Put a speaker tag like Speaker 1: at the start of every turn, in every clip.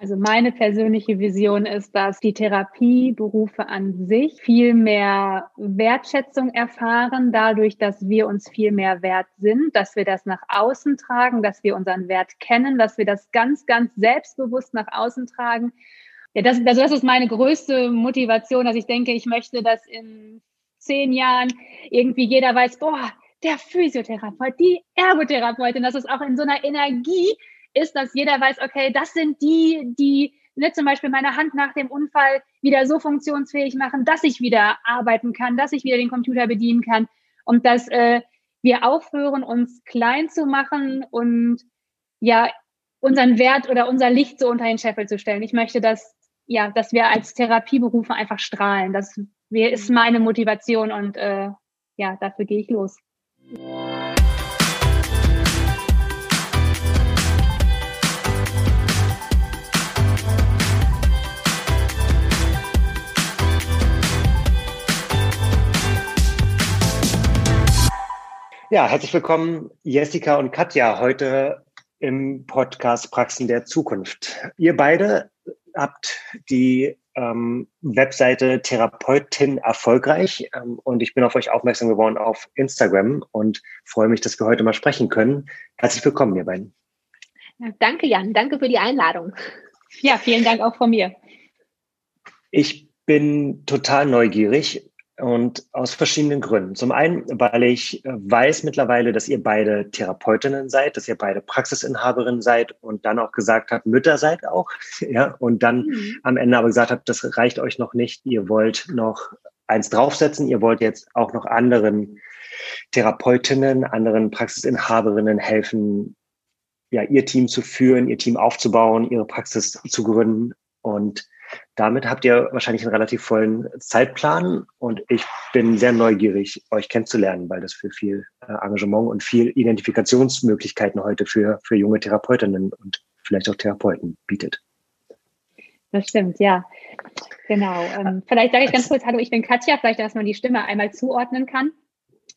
Speaker 1: Also meine persönliche Vision ist, dass die Therapieberufe an sich viel mehr Wertschätzung erfahren, dadurch, dass wir uns viel mehr wert sind, dass wir das nach außen tragen, dass wir unseren Wert kennen, dass wir das ganz, ganz selbstbewusst nach außen tragen. Ja, das, also das ist meine größte Motivation, dass ich denke, ich möchte, dass in zehn Jahren irgendwie jeder weiß, boah, der Physiotherapeut, die Ergotherapeutin, dass es auch in so einer Energie ist, dass jeder weiß, okay, das sind die, die ne, zum Beispiel meine Hand nach dem Unfall wieder so funktionsfähig machen, dass ich wieder arbeiten kann, dass ich wieder den Computer bedienen kann und dass äh, wir aufhören, uns klein zu machen und ja, unseren Wert oder unser Licht so unter den Scheffel zu stellen. Ich möchte, dass, ja, dass wir als Therapieberufe einfach strahlen. Das ist meine Motivation und äh, ja, dafür gehe ich los.
Speaker 2: Ja, herzlich willkommen, Jessica und Katja, heute im Podcast Praxen der Zukunft. Ihr beide habt die ähm, Webseite Therapeutin erfolgreich ähm, und ich bin auf euch aufmerksam geworden auf Instagram und freue mich, dass wir heute mal sprechen können. Herzlich willkommen, ihr beiden.
Speaker 3: Ja, danke, Jan. Danke für die Einladung.
Speaker 1: Ja, vielen Dank auch von mir.
Speaker 2: Ich bin total neugierig, und aus verschiedenen Gründen. Zum einen, weil ich äh, weiß mittlerweile, dass ihr beide Therapeutinnen seid, dass ihr beide Praxisinhaberinnen seid und dann auch gesagt habt, Mütter seid auch. Ja, und dann mhm. am Ende aber gesagt habt, das reicht euch noch nicht. Ihr wollt noch eins draufsetzen. Ihr wollt jetzt auch noch anderen Therapeutinnen, anderen Praxisinhaberinnen helfen, ja, ihr Team zu führen, ihr Team aufzubauen, ihre Praxis zu gründen. Und damit habt ihr wahrscheinlich einen relativ vollen Zeitplan und ich bin sehr neugierig, euch kennenzulernen, weil das für viel äh, Engagement und viel Identifikationsmöglichkeiten heute für, für junge Therapeutinnen und vielleicht auch Therapeuten bietet.
Speaker 1: Das stimmt, ja. Genau. Ähm, vielleicht sage ich ganz kurz, hallo, ich bin Katja, vielleicht, dass man die Stimme einmal zuordnen kann.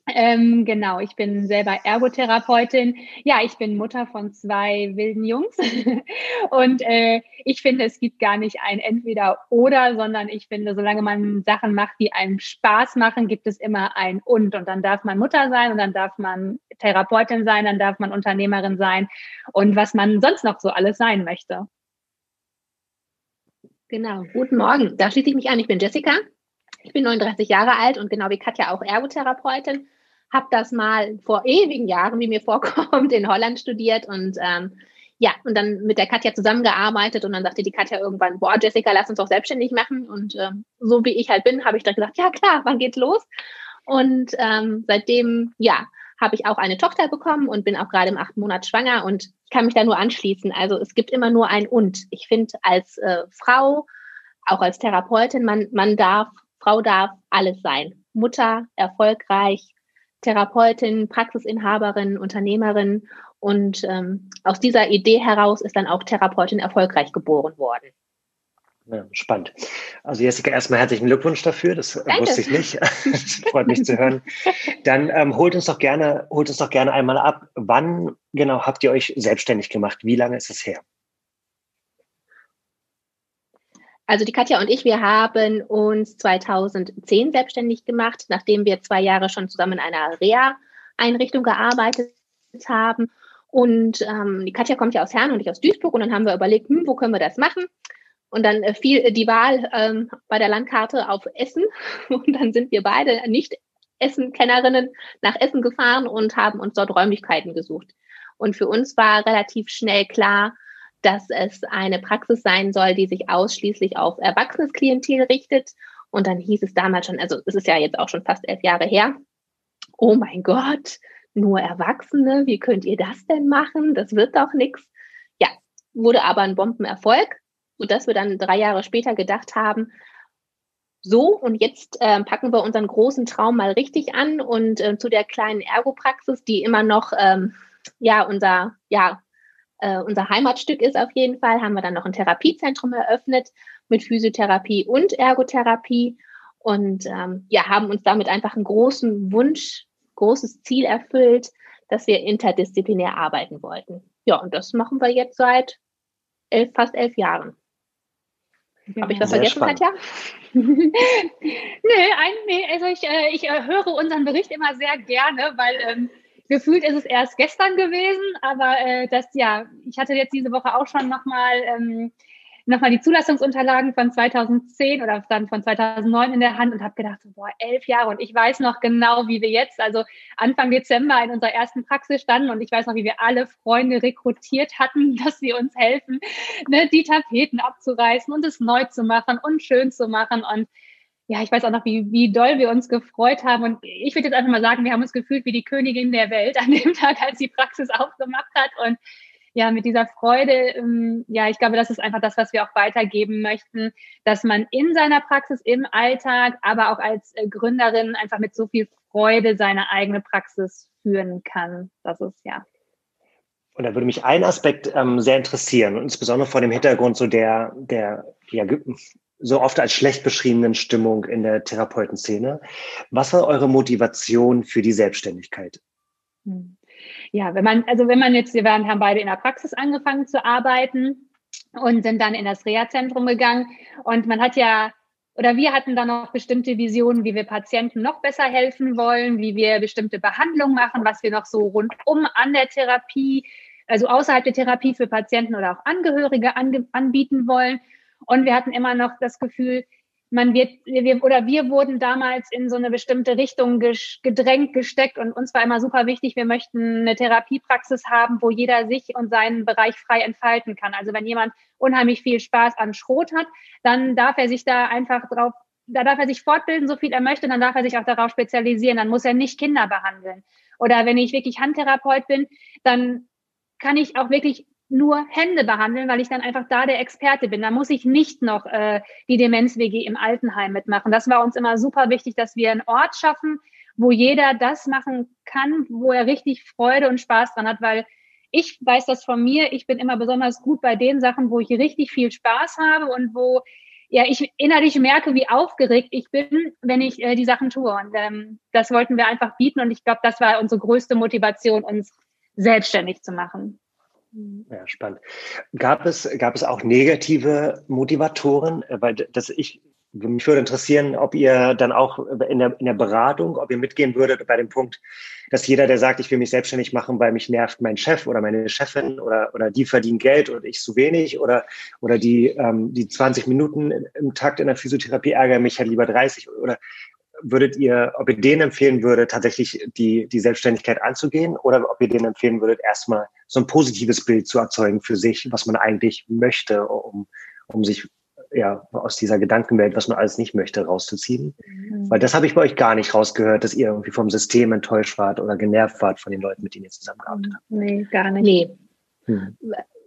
Speaker 1: Ähm, genau, ich bin selber Ergotherapeutin. Ja, ich bin Mutter von zwei wilden Jungs. und äh, ich finde, es gibt gar nicht ein Entweder-Oder, sondern ich finde, solange man Sachen macht, die einem Spaß machen, gibt es immer ein Und. Und dann darf man Mutter sein und dann darf man Therapeutin sein, dann darf man Unternehmerin sein und was man sonst noch so alles sein möchte.
Speaker 3: Genau, guten Morgen. Da schließe ich mich an. Ich bin Jessica. Ich bin 39 Jahre alt und genau wie Katja auch Ergotherapeutin. Habe das mal vor ewigen Jahren, wie mir vorkommt, in Holland studiert und ähm, ja, und dann mit der Katja zusammengearbeitet und dann sagte die Katja irgendwann, boah, Jessica, lass uns doch selbstständig machen. Und ähm, so wie ich halt bin, habe ich dann gesagt, ja klar, wann geht's los? Und ähm, seitdem, ja, habe ich auch eine Tochter bekommen und bin auch gerade im achten Monat schwanger und ich kann mich da nur anschließen. Also es gibt immer nur ein Und. Ich finde als äh, Frau, auch als Therapeutin, man, man darf Frau darf alles sein. Mutter, erfolgreich, Therapeutin, Praxisinhaberin, Unternehmerin. Und ähm, aus dieser Idee heraus ist dann auch Therapeutin erfolgreich geboren worden.
Speaker 2: Ja, spannend. Also Jessica, erstmal herzlichen Glückwunsch dafür. Das Danke. wusste ich nicht. freut mich zu hören. Dann ähm, holt uns doch gerne, holt uns doch gerne einmal ab. Wann genau habt ihr euch selbstständig gemacht? Wie lange ist es her?
Speaker 3: Also die Katja und ich, wir haben uns 2010 selbstständig gemacht, nachdem wir zwei Jahre schon zusammen in einer Reha-Einrichtung gearbeitet haben. Und ähm, die Katja kommt ja aus Herne und ich aus Duisburg. Und dann haben wir überlegt, hm, wo können wir das machen? Und dann äh, fiel die Wahl ähm, bei der Landkarte auf Essen. Und dann sind wir beide nicht Essen-Kennerinnen nach Essen gefahren und haben uns dort Räumlichkeiten gesucht. Und für uns war relativ schnell klar, dass es eine Praxis sein soll, die sich ausschließlich auf erwachsenes Klientel richtet. Und dann hieß es damals schon, also es ist ja jetzt auch schon fast elf Jahre her, oh mein Gott, nur Erwachsene, wie könnt ihr das denn machen? Das wird doch nichts. Ja, wurde aber ein Bombenerfolg, sodass wir dann drei Jahre später gedacht haben, so, und jetzt äh, packen wir unseren großen Traum mal richtig an und äh, zu der kleinen Ergopraxis, die immer noch ähm, ja unser ja äh, unser Heimatstück ist auf jeden Fall, haben wir dann noch ein Therapiezentrum eröffnet mit Physiotherapie und Ergotherapie und ähm, ja, haben uns damit einfach einen großen Wunsch, großes Ziel erfüllt, dass wir interdisziplinär arbeiten wollten. Ja, und das machen wir jetzt seit elf, fast elf Jahren. Ja, Habe ich was vergessen, spannend. Katja?
Speaker 1: nee, ein, nee, also ich, äh, ich äh, höre unseren Bericht immer sehr gerne, weil ähm, gefühlt ist es erst gestern gewesen, aber äh, das ja, ich hatte jetzt diese Woche auch schon nochmal ähm, nochmal die Zulassungsunterlagen von 2010 oder dann von 2009 in der Hand und habe gedacht, boah, elf Jahre und ich weiß noch genau, wie wir jetzt, also Anfang Dezember in unserer ersten Praxis standen und ich weiß noch, wie wir alle Freunde rekrutiert hatten, dass sie uns helfen, ne, die Tapeten abzureißen und es neu zu machen und schön zu machen und ja, ich weiß auch noch, wie, wie doll wir uns gefreut haben. Und ich würde jetzt einfach mal sagen, wir haben uns gefühlt wie die Königin der Welt an dem Tag, als die Praxis aufgemacht hat. Und ja, mit dieser Freude, ähm, ja, ich glaube, das ist einfach das, was wir auch weitergeben möchten, dass man in seiner Praxis, im Alltag, aber auch als äh, Gründerin einfach mit so viel Freude seine eigene Praxis führen kann. Das ist ja.
Speaker 2: Und da würde mich ein Aspekt ähm, sehr interessieren, insbesondere vor dem Hintergrund so der, der ja, so oft als schlecht beschriebenen Stimmung in der Therapeutenszene. Was war eure Motivation für die Selbstständigkeit?
Speaker 1: Hm ja, wenn man, also wenn man jetzt, wir waren, haben beide in der Praxis angefangen zu arbeiten und sind dann in das Reha-Zentrum gegangen und man hat ja oder wir hatten dann noch bestimmte Visionen, wie wir Patienten noch besser helfen wollen, wie wir bestimmte Behandlungen machen, was wir noch so rundum an der Therapie, also außerhalb der Therapie für Patienten oder auch Angehörige anbieten wollen. Und wir hatten immer noch das Gefühl, man wird, wir, oder wir wurden damals in so eine bestimmte Richtung gedrängt, gesteckt und uns war immer super wichtig, wir möchten eine Therapiepraxis haben, wo jeder sich und seinen Bereich frei entfalten kann. Also wenn jemand unheimlich viel Spaß an Schrot hat, dann darf er sich da einfach drauf, da darf er sich fortbilden, so viel er möchte, dann darf er sich auch darauf spezialisieren, dann muss er nicht Kinder behandeln. Oder wenn ich wirklich Handtherapeut bin, dann kann ich auch wirklich nur Hände behandeln, weil ich dann einfach da der Experte bin. Da muss ich nicht noch äh, die Demenz-WG im Altenheim mitmachen. Das war uns immer super wichtig, dass wir einen Ort schaffen, wo jeder das machen kann, wo er richtig Freude und Spaß dran hat, weil ich weiß das von mir, ich bin immer besonders gut bei den Sachen, wo ich richtig viel Spaß habe und wo ja ich innerlich merke, wie aufgeregt ich bin, wenn ich äh, die Sachen tue. Und ähm, das wollten wir einfach bieten und ich glaube, das war unsere größte Motivation, uns selbstständig zu machen.
Speaker 2: Ja, spannend. Gab es, gab es auch negative Motivatoren? Weil das ich, mich würde interessieren, ob ihr dann auch in der, in der Beratung, ob ihr mitgehen würdet bei dem Punkt, dass jeder, der sagt, ich will mich selbstständig machen, weil mich nervt mein Chef oder meine Chefin oder, oder die verdienen Geld und ich zu wenig oder, oder die, ähm, die 20 Minuten im Takt in der Physiotherapie ärgern mich halt lieber 30 oder würdet ihr, ob ihr denen empfehlen würdet, tatsächlich die, die Selbstständigkeit anzugehen oder ob ihr denen empfehlen würdet, erstmal so ein positives Bild zu erzeugen für sich, was man eigentlich möchte, um, um sich ja, aus dieser Gedankenwelt, was man alles nicht möchte, rauszuziehen. Mhm. Weil das habe ich bei euch gar nicht rausgehört, dass ihr irgendwie vom System enttäuscht wart oder genervt wart von den Leuten, mit denen ihr zusammengearbeitet habt.
Speaker 3: Nee, gar nicht. Nee. Hm.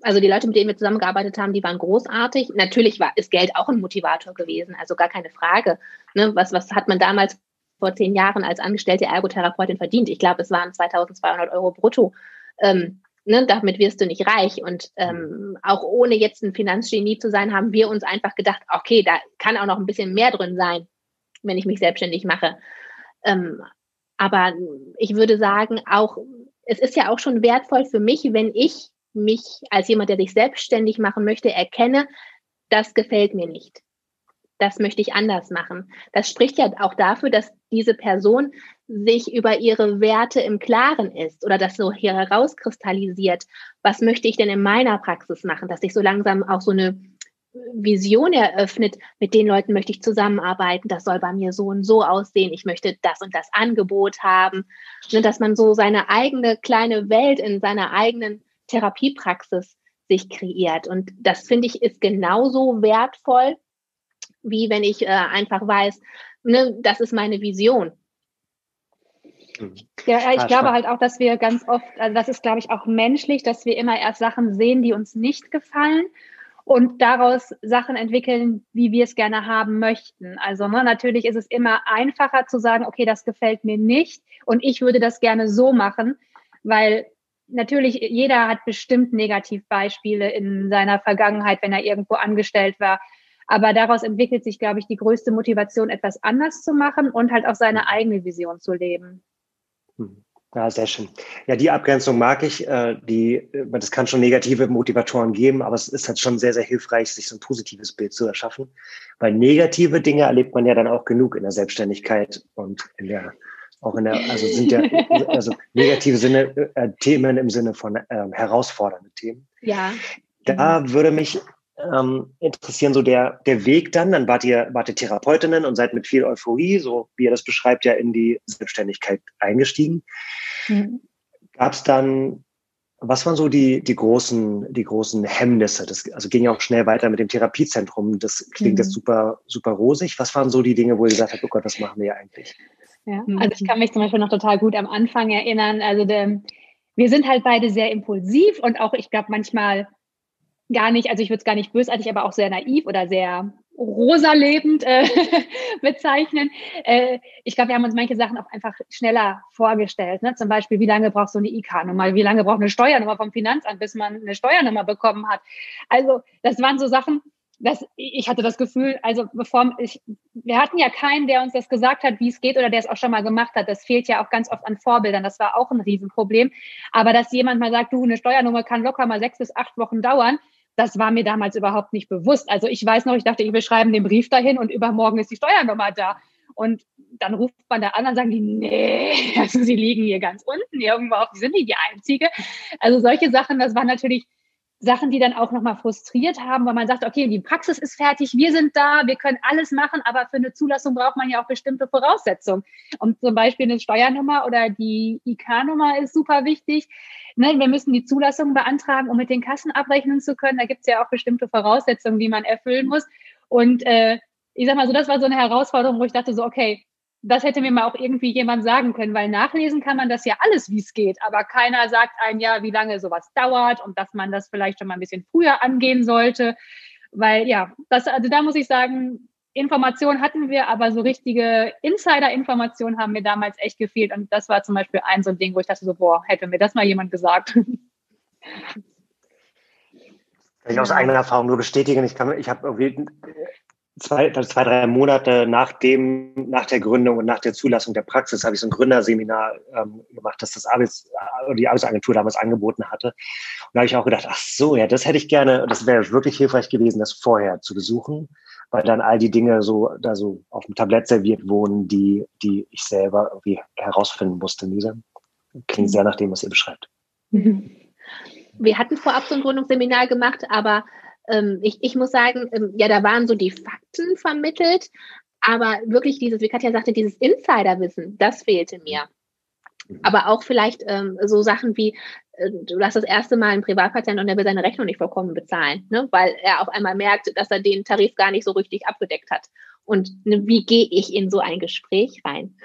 Speaker 3: Also die Leute, mit denen wir zusammengearbeitet haben, die waren großartig. Natürlich war, ist Geld auch ein Motivator gewesen, also gar keine Frage. Ne, was, was hat man damals vor zehn Jahren als angestellte Ergotherapeutin verdient? Ich glaube, es waren 2200 Euro brutto. Ähm, ne, damit wirst du nicht reich. Und ähm, auch ohne jetzt ein Finanzgenie zu sein, haben wir uns einfach gedacht, okay, da kann auch noch ein bisschen mehr drin sein, wenn ich mich selbstständig mache. Ähm, aber ich würde sagen, auch, es ist ja auch schon wertvoll für mich, wenn ich mich als jemand, der sich selbstständig machen möchte, erkenne, das gefällt mir nicht. Das möchte ich anders machen. Das spricht ja auch dafür, dass diese Person sich über ihre Werte im Klaren ist oder das so hier herauskristallisiert. Was möchte ich denn in meiner Praxis machen, dass sich so langsam auch so eine Vision eröffnet, mit den Leuten möchte ich zusammenarbeiten, das soll bei mir so und so aussehen, ich möchte das und das Angebot haben, ne, dass man so seine eigene kleine Welt in seiner eigenen Therapiepraxis sich kreiert. Und das finde ich ist genauso wertvoll, wie wenn ich äh, einfach weiß, ne, das ist meine Vision.
Speaker 1: Ja, ich glaube halt auch, dass wir ganz oft, also das ist, glaube ich, auch menschlich, dass wir immer erst Sachen sehen, die uns nicht gefallen und daraus Sachen entwickeln, wie wir es gerne haben möchten. Also ne, natürlich ist es immer einfacher zu sagen, okay, das gefällt mir nicht und ich würde das gerne so machen, weil natürlich, jeder hat bestimmt Negativbeispiele in seiner Vergangenheit, wenn er irgendwo angestellt war. Aber daraus entwickelt sich, glaube ich, die größte Motivation, etwas anders zu machen und halt auch seine eigene Vision zu leben.
Speaker 2: Hm. Ja, sehr schön. Ja, die Abgrenzung mag ich. Äh, die, das kann schon negative Motivatoren geben, aber es ist halt schon sehr, sehr hilfreich, sich so ein positives Bild zu erschaffen. Weil negative Dinge erlebt man ja dann auch genug in der Selbstständigkeit und in der, auch in der, also sind ja, also negative Sinne, äh, Themen im Sinne von äh, herausfordernde Themen.
Speaker 3: Ja.
Speaker 2: Da würde mich ähm, interessieren, so der, der Weg dann. Dann wart ihr, wart ihr Therapeutinnen und seid mit viel Euphorie, so wie ihr das beschreibt, ja in die Selbstständigkeit eingestiegen. Mhm. Gab es dann, was waren so die, die großen, die großen Hemmnisse? Das also ging ja auch schnell weiter mit dem Therapiezentrum. Das klingt mhm. jetzt super, super rosig. Was waren so die Dinge, wo ihr gesagt habt, oh Gott, was machen wir eigentlich?
Speaker 1: Ja, also ich kann mich zum Beispiel noch total gut am Anfang erinnern. Also der, wir sind halt beide sehr impulsiv und auch, ich glaube, manchmal gar nicht, also ich würde es gar nicht bösartig, aber auch sehr naiv oder sehr rosa lebend äh, bezeichnen. Äh, ich glaube, wir haben uns manche Sachen auch einfach schneller vorgestellt. Ne? Zum Beispiel, wie lange braucht so eine IK-Nummer? Wie lange braucht eine Steuernummer vom Finanzamt, bis man eine Steuernummer bekommen hat? Also, das waren so Sachen, dass ich hatte das Gefühl, also bevor ich, wir hatten ja keinen, der uns das gesagt hat, wie es geht oder der es auch schon mal gemacht hat. Das fehlt ja auch ganz oft an Vorbildern. Das war auch ein Riesenproblem. Aber dass jemand mal sagt, du, eine Steuernummer kann locker mal sechs bis acht Wochen dauern, das war mir damals überhaupt nicht bewusst. Also ich weiß noch, ich dachte, wir schreiben den Brief dahin und übermorgen ist die Steuernummer da. Und dann ruft man da an und sagen die, nee, also sie liegen hier ganz unten irgendwo auf, die sind nicht die Einzige. Also solche Sachen, das waren natürlich Sachen, die dann auch nochmal frustriert haben, weil man sagt, okay, die Praxis ist fertig, wir sind da, wir können alles machen, aber für eine Zulassung braucht man ja auch bestimmte Voraussetzungen. Und zum Beispiel eine Steuernummer oder die IK-Nummer ist super wichtig. Ne, wir müssen die Zulassung beantragen, um mit den Kassen abrechnen zu können. Da gibt es ja auch bestimmte Voraussetzungen, die man erfüllen muss. Und äh, ich sag mal so, das war so eine Herausforderung, wo ich dachte so, okay, das hätte mir mal auch irgendwie jemand sagen können, weil nachlesen kann man das ja alles, wie es geht, aber keiner sagt ein ja, wie lange sowas dauert und dass man das vielleicht schon mal ein bisschen früher angehen sollte, weil ja, das, also da muss ich sagen, Informationen hatten wir, aber so richtige Insider-Informationen haben mir damals echt gefehlt und das war zum Beispiel ein so ein Ding, wo ich dachte so, boah, hätte mir das mal jemand gesagt. Kann
Speaker 2: ich aus eigener Erfahrung nur bestätigen. Ich, ich habe irgendwie zwei, zwei, drei Monate nach dem, nach der Gründung und nach der Zulassung der Praxis habe ich so ein Gründerseminar ähm, gemacht, das das Arbeits, die Arbeitsagentur damals angeboten hatte. Und da habe ich auch gedacht, ach so, ja, das hätte ich gerne, das wäre wirklich hilfreich gewesen, das vorher zu besuchen, weil dann all die Dinge so, da so auf dem Tablett serviert wurden, die, die ich selber irgendwie herausfinden musste. Lisa. Klingt sehr nach dem, was ihr beschreibt.
Speaker 3: Wir hatten vorab so ein Gründungsseminar gemacht, aber ähm, ich, ich muss sagen, ähm, ja, da waren so die Fakten vermittelt, aber wirklich dieses, wie Katja sagte, dieses Insiderwissen, das fehlte mir. Mhm. Aber auch vielleicht ähm, so Sachen wie, äh, du hast das erste Mal einen Privatpatient und der will seine Rechnung nicht vollkommen bezahlen, ne? weil er auf einmal merkt, dass er den Tarif gar nicht so richtig abgedeckt hat. Und ne, wie gehe ich in so ein Gespräch rein?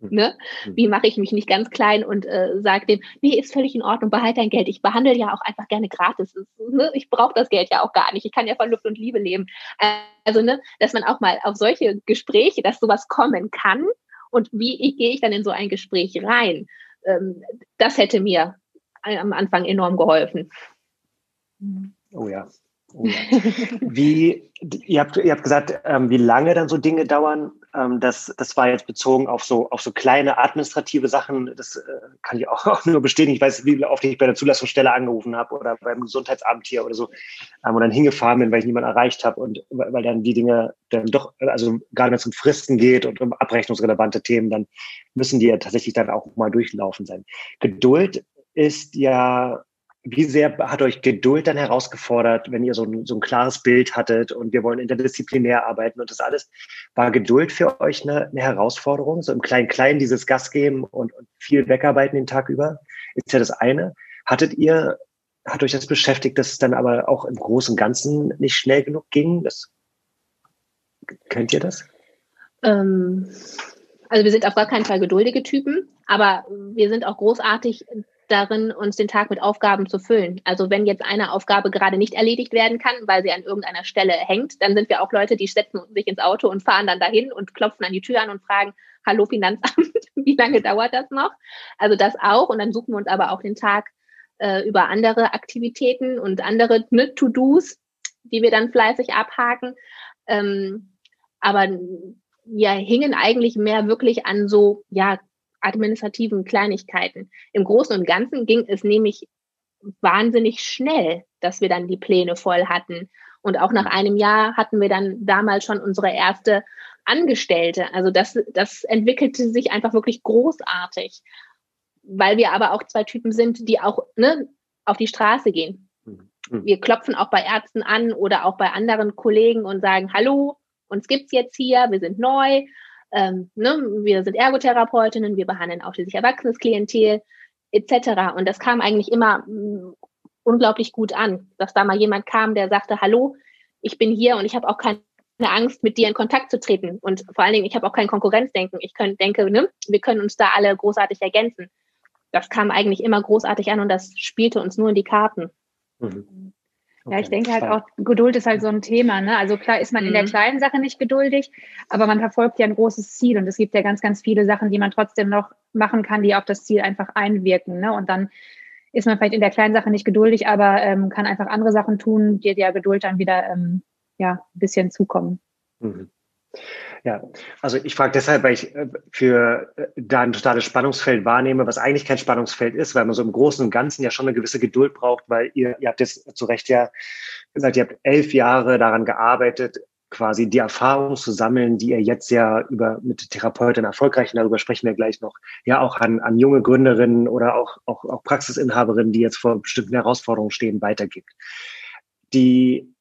Speaker 3: Hm. Ne? Hm. Wie mache ich mich nicht ganz klein und äh, sage dem, nee, ist völlig in Ordnung, behalte dein Geld. Ich behandle ja auch einfach gerne gratis. Ne? Ich brauche das Geld ja auch gar nicht. Ich kann ja von Luft und Liebe leben. Also, ne, dass man auch mal auf solche Gespräche, dass sowas kommen kann und wie gehe ich dann in so ein Gespräch rein, ähm, das hätte mir am Anfang enorm geholfen.
Speaker 2: Oh ja. Oh ja. Wie, ihr habt, ihr habt gesagt, ähm, wie lange dann so Dinge dauern. Ähm, das, das war jetzt bezogen auf so, auf so kleine administrative Sachen. Das äh, kann ich auch, auch, nur bestätigen. Ich weiß, wie oft ich bei der Zulassungsstelle angerufen habe oder beim Gesundheitsamt hier oder so ähm, und dann hingefahren bin, weil ich niemanden erreicht habe und weil dann die Dinge dann doch, also gerade wenn es um Fristen geht und um abrechnungsrelevante Themen, dann müssen die ja tatsächlich dann auch mal durchlaufen sein. Geduld ist ja wie sehr hat euch Geduld dann herausgefordert, wenn ihr so ein, so ein klares Bild hattet und wir wollen interdisziplinär arbeiten und das alles? War Geduld für euch eine, eine Herausforderung? So im Klein-Klein dieses Gas geben und, und viel wegarbeiten den Tag über? Ist ja das eine. Hattet ihr, hat euch das beschäftigt, dass es dann aber auch im Großen und Ganzen nicht schnell genug ging? Das, könnt ihr das?
Speaker 3: Ähm, also wir sind auf gar keinen Fall geduldige Typen, aber wir sind auch großartig darin, uns den Tag mit Aufgaben zu füllen. Also wenn jetzt eine Aufgabe gerade nicht erledigt werden kann, weil sie an irgendeiner Stelle hängt, dann sind wir auch Leute, die setzen sich ins Auto und fahren dann dahin und klopfen an die Tür an und fragen, hallo Finanzamt, wie lange dauert das noch? Also das auch. Und dann suchen wir uns aber auch den Tag äh, über andere Aktivitäten und andere ne, To-Dos, die wir dann fleißig abhaken. Ähm, aber wir hingen eigentlich mehr wirklich an so, ja, administrativen Kleinigkeiten. Im Großen und Ganzen ging es nämlich wahnsinnig schnell, dass wir dann die Pläne voll hatten. Und auch nach einem Jahr hatten wir dann damals schon unsere erste Angestellte. Also das, das entwickelte sich einfach wirklich großartig, weil wir aber auch zwei Typen sind, die auch ne, auf die Straße gehen. Mhm. Wir klopfen auch bei Ärzten an oder auch bei anderen Kollegen und sagen, hallo, uns gibt's jetzt hier, wir sind neu, ähm, ne, wir sind Ergotherapeutinnen, wir behandeln ausschließlich erwachsenes Klientel etc. Und das kam eigentlich immer mh, mm, unglaublich gut an, dass da mal jemand kam, der sagte, hallo, ich bin hier und ich habe auch keine Angst, mit dir in Kontakt zu treten. Und vor allen Dingen, ich habe auch kein Konkurrenzdenken. Ich können, denke, ne, wir können uns da alle großartig ergänzen. Das kam eigentlich immer großartig an und das spielte uns nur in die Karten.
Speaker 1: Mhm. Ja, ich denke halt auch, Geduld ist halt so ein Thema. Ne? Also klar ist man mhm. in der mhm. kleinen Sache nicht geduldig, aber man verfolgt ja ein großes Ziel und es gibt ja ganz, ganz viele Sachen, die man trotzdem noch machen kann, die auf das Ziel einfach einwirken. Ne? Und dann ist man vielleicht in der kleinen Sache nicht geduldig, aber ähm, kann einfach andere Sachen tun, die der Geduld dann wieder ähm, ja, ein bisschen zukommen. Mhm.
Speaker 2: Ja, also ich frage deshalb, weil ich äh, für äh, da ein totales Spannungsfeld wahrnehme, was eigentlich kein Spannungsfeld ist, weil man so im Großen und Ganzen ja schon eine gewisse Geduld braucht, weil ihr, ihr habt jetzt zu Recht ja gesagt, ihr habt elf Jahre daran gearbeitet, quasi die Erfahrung zu sammeln, die ihr jetzt ja über mit Therapeutin erfolgreich, darüber sprechen wir gleich noch, ja auch an, an junge Gründerinnen oder auch, auch, auch Praxisinhaberinnen, die jetzt vor bestimmten Herausforderungen stehen, weitergibt. Die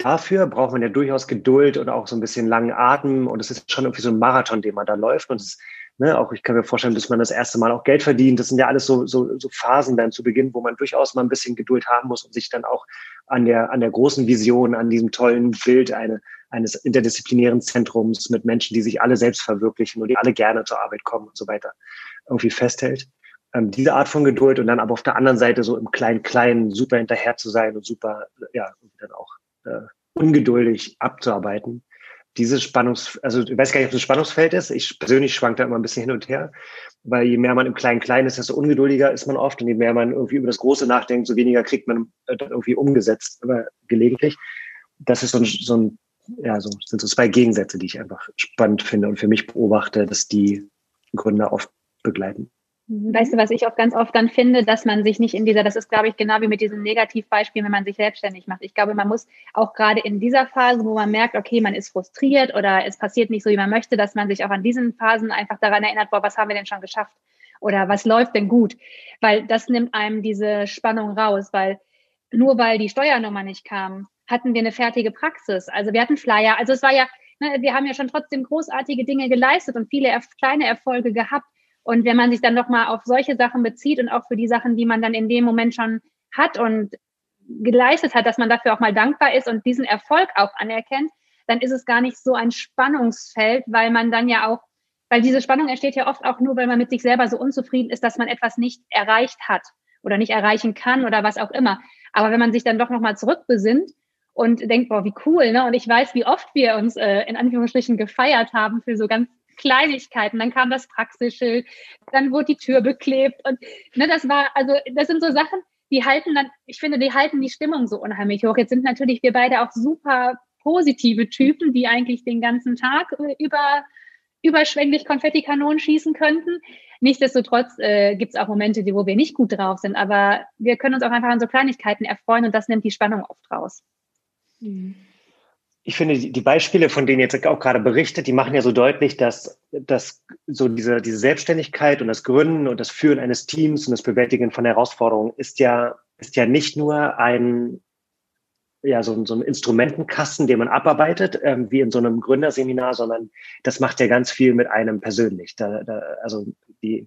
Speaker 2: dafür braucht man ja durchaus Geduld und auch so ein bisschen langen Atem und es ist schon irgendwie so ein Marathon, den man da läuft und es, ne, auch ich kann mir vorstellen, bis man das erste Mal auch Geld verdient. Das sind ja alles so, so, so Phasen dann zu Beginn, wo man durchaus mal ein bisschen Geduld haben muss und sich dann auch an der, an der großen Vision, an diesem tollen Bild eine, eines interdisziplinären Zentrums mit Menschen, die sich alle selbst verwirklichen und die alle gerne zur Arbeit kommen und so weiter, irgendwie festhält. Ähm, diese Art von Geduld und dann aber auf der anderen Seite so im Klein-Kleinen super hinterher zu sein und super, ja, dann auch äh, ungeduldig abzuarbeiten. Dieses Spannungs, also ich weiß gar nicht, ob es ein Spannungsfeld ist. Ich persönlich schwank da immer ein bisschen hin und her, weil je mehr man im Kleinen-Kleinen ist, desto ungeduldiger ist man oft und je mehr man irgendwie über das Große nachdenkt, so weniger kriegt man äh, dann irgendwie umgesetzt, aber gelegentlich. Das ist so ein, so ein ja, so sind so zwei Gegensätze, die ich einfach spannend finde und für mich beobachte, dass die Gründer oft begleiten.
Speaker 1: Weißt du, was ich auch ganz oft dann finde, dass man sich nicht in dieser, das ist, glaube ich, genau wie mit diesen Negativbeispielen, wenn man sich selbstständig macht. Ich glaube, man muss auch gerade in dieser Phase, wo man merkt, okay, man ist frustriert oder es passiert nicht so, wie man möchte, dass man sich auch an diesen Phasen einfach daran erinnert, boah, was haben wir denn schon geschafft? Oder was läuft denn gut? Weil das nimmt einem diese Spannung raus, weil nur weil die Steuernummer nicht kam, hatten wir eine fertige Praxis. Also wir hatten Flyer. Also es war ja, ne, wir haben ja schon trotzdem großartige Dinge geleistet und viele kleine Erfolge gehabt. Und wenn man sich dann nochmal auf solche Sachen bezieht und auch für die Sachen, die man dann in dem Moment schon hat und geleistet hat, dass man dafür auch mal dankbar ist und diesen Erfolg auch anerkennt, dann ist es gar nicht so ein Spannungsfeld, weil man dann ja auch, weil diese Spannung entsteht ja oft auch nur, weil man mit sich selber so unzufrieden ist, dass man etwas nicht erreicht hat oder nicht erreichen kann oder was auch immer. Aber wenn man sich dann doch nochmal zurückbesinnt und denkt, boah, wie cool, ne? Und ich weiß, wie oft wir uns äh, in Anführungsstrichen gefeiert haben für so ganz Kleinigkeiten. Dann kam das Praxisschild, dann wurde die Tür beklebt und ne, das war, also das sind so Sachen, die halten dann, ich finde, die halten die Stimmung so unheimlich hoch. Jetzt sind natürlich wir beide auch super positive Typen, die eigentlich den ganzen Tag über überschwänglich Konfettikanonen schießen könnten. Nichtsdestotrotz äh, gibt es auch Momente, wo wir nicht gut drauf sind, aber wir können uns auch einfach an so Kleinigkeiten erfreuen und das nimmt die Spannung oft raus.
Speaker 2: Mhm ich finde, die Beispiele, von denen jetzt auch gerade berichtet, die machen ja so deutlich, dass, dass so diese, diese Selbstständigkeit und das Gründen und das Führen eines Teams und das Bewältigen von Herausforderungen ist ja, ist ja nicht nur ein, ja, so, so ein Instrumentenkasten, den man abarbeitet, ähm, wie in so einem Gründerseminar, sondern das macht ja ganz viel mit einem persönlich. Da, da, also die,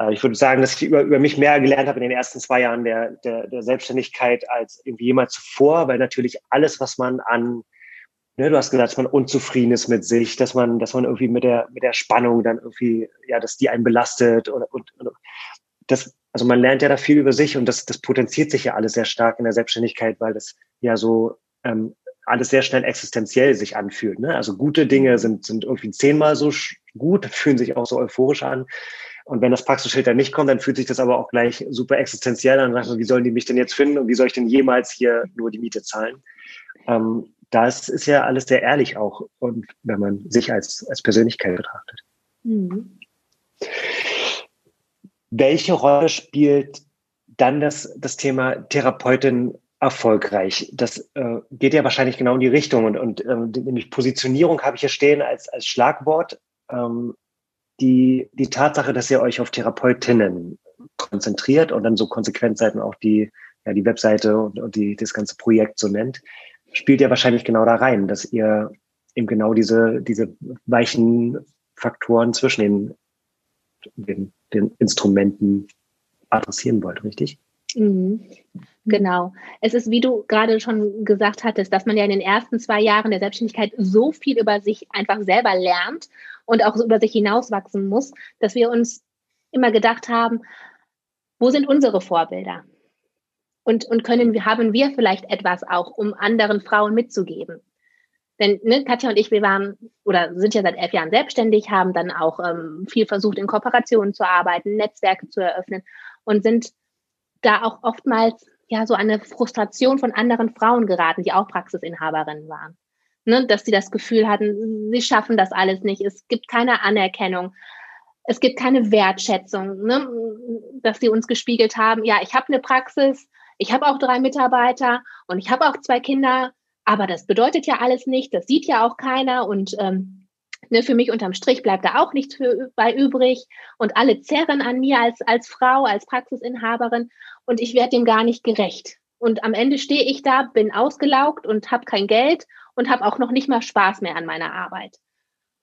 Speaker 2: äh, ich würde sagen, dass ich über, über mich mehr gelernt habe in den ersten zwei Jahren der, der, der Selbstständigkeit als irgendwie jemals zuvor, weil natürlich alles, was man an, ne, du hast gesagt, dass man unzufrieden ist mit sich, dass man, dass man irgendwie mit der, mit der Spannung dann irgendwie, ja, dass die einen belastet und, und, und das, also man lernt ja da viel über sich und das, das potenziert sich ja alles sehr stark in der Selbstständigkeit, weil das ja so ähm, alles sehr schnell existenziell sich anfühlt. Ne? Also gute Dinge sind, sind irgendwie zehnmal so gut, fühlen sich auch so euphorisch an. Und wenn das Praxisschild dann nicht kommt, dann fühlt sich das aber auch gleich super existenziell an. Dann wie sollen die mich denn jetzt finden und wie soll ich denn jemals hier nur die Miete zahlen? Ähm, das ist ja alles sehr ehrlich auch, und wenn man sich als, als Persönlichkeit betrachtet.
Speaker 3: Mhm.
Speaker 2: Welche Rolle spielt dann das, das Thema Therapeutin erfolgreich? Das äh, geht ja wahrscheinlich genau in die Richtung und, und ähm, nämlich Positionierung habe ich hier stehen als, als Schlagwort. Ähm, die, die Tatsache, dass ihr euch auf Therapeutinnen konzentriert und dann so konsequent seid und auch die, ja, die Webseite und, und die, das ganze Projekt so nennt, spielt ja wahrscheinlich genau da rein, dass ihr eben genau diese, diese weichen Faktoren zwischen den, den, den Instrumenten adressieren wollt, richtig?
Speaker 3: Mhm. Genau. Es ist, wie du gerade schon gesagt hattest, dass man ja in den ersten zwei Jahren der Selbstständigkeit so viel über sich einfach selber lernt und auch über sich hinauswachsen muss, dass wir uns immer gedacht haben, wo sind unsere Vorbilder? Und, und können wir, haben wir vielleicht etwas auch, um anderen Frauen mitzugeben? Denn ne, Katja und ich, wir waren oder sind ja seit elf Jahren selbstständig, haben dann auch ähm, viel versucht, in Kooperationen zu arbeiten, Netzwerke zu eröffnen und sind da auch oftmals ja so eine Frustration von anderen Frauen geraten, die auch Praxisinhaberinnen waren. Ne, dass sie das Gefühl hatten, sie schaffen das alles nicht, es gibt keine Anerkennung, es gibt keine Wertschätzung, ne, dass sie uns gespiegelt haben, ja, ich habe eine Praxis, ich habe auch drei Mitarbeiter und ich habe auch zwei Kinder, aber das bedeutet ja alles nicht, das sieht ja auch keiner und ähm, ne, für mich unterm Strich bleibt da auch nichts bei übrig und alle zerren an mir als, als Frau, als Praxisinhaberin und ich werde dem gar nicht gerecht. Und am Ende stehe ich da, bin ausgelaugt und habe kein Geld und habe auch noch nicht mal Spaß mehr an meiner Arbeit.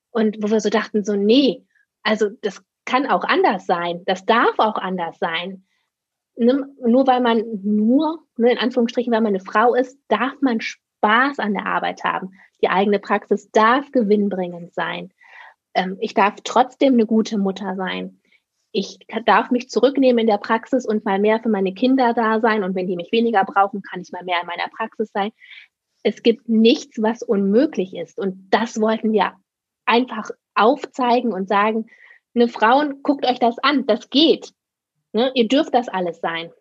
Speaker 3: Und wo wir so dachten, so, nee, also das kann auch anders sein, das darf auch anders sein. Nur weil man nur, ne, in Anführungsstrichen, weil man eine Frau ist, darf man Spaß an der Arbeit haben. Die eigene Praxis darf gewinnbringend sein. Ähm, ich darf trotzdem eine gute Mutter sein. Ich darf mich zurücknehmen in der Praxis und mal mehr für meine Kinder da sein. Und wenn die mich weniger brauchen, kann ich mal mehr in meiner Praxis sein. Es gibt nichts, was unmöglich ist. Und das wollten wir einfach aufzeigen und sagen, eine Frauen, guckt euch das an, das geht. Ne? Ihr dürft das alles sein.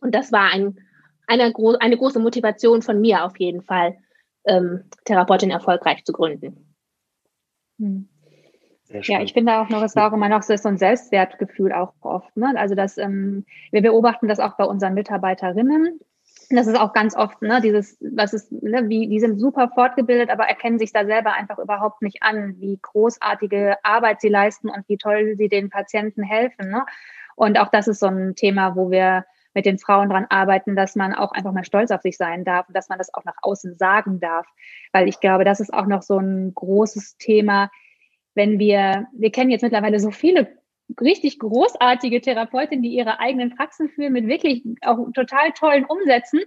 Speaker 3: Und das war ein eine, gro eine große Motivation von mir auf jeden Fall, ähm, Therapeutin erfolgreich zu gründen.
Speaker 1: Hm. Ja, ich finde auch noch, es war auch immer noch so, so ein Selbstwertgefühl auch oft. Ne? Also dass ähm, wir beobachten das auch bei unseren Mitarbeiterinnen. Das ist auch ganz oft, ne, dieses, was ist, ne, wie, die sind super fortgebildet, aber erkennen sich da selber einfach überhaupt nicht an, wie großartige Arbeit sie leisten und wie toll sie den Patienten helfen. Ne? Und auch das ist so ein Thema, wo wir mit den Frauen dran arbeiten, dass man auch einfach mal stolz auf sich sein darf und dass man das auch nach außen sagen darf. Weil ich glaube, das ist auch noch so ein großes Thema, wenn wir, wir kennen jetzt mittlerweile so viele richtig großartige Therapeutinnen, die ihre eigenen Praxen führen mit wirklich auch total tollen Umsätzen,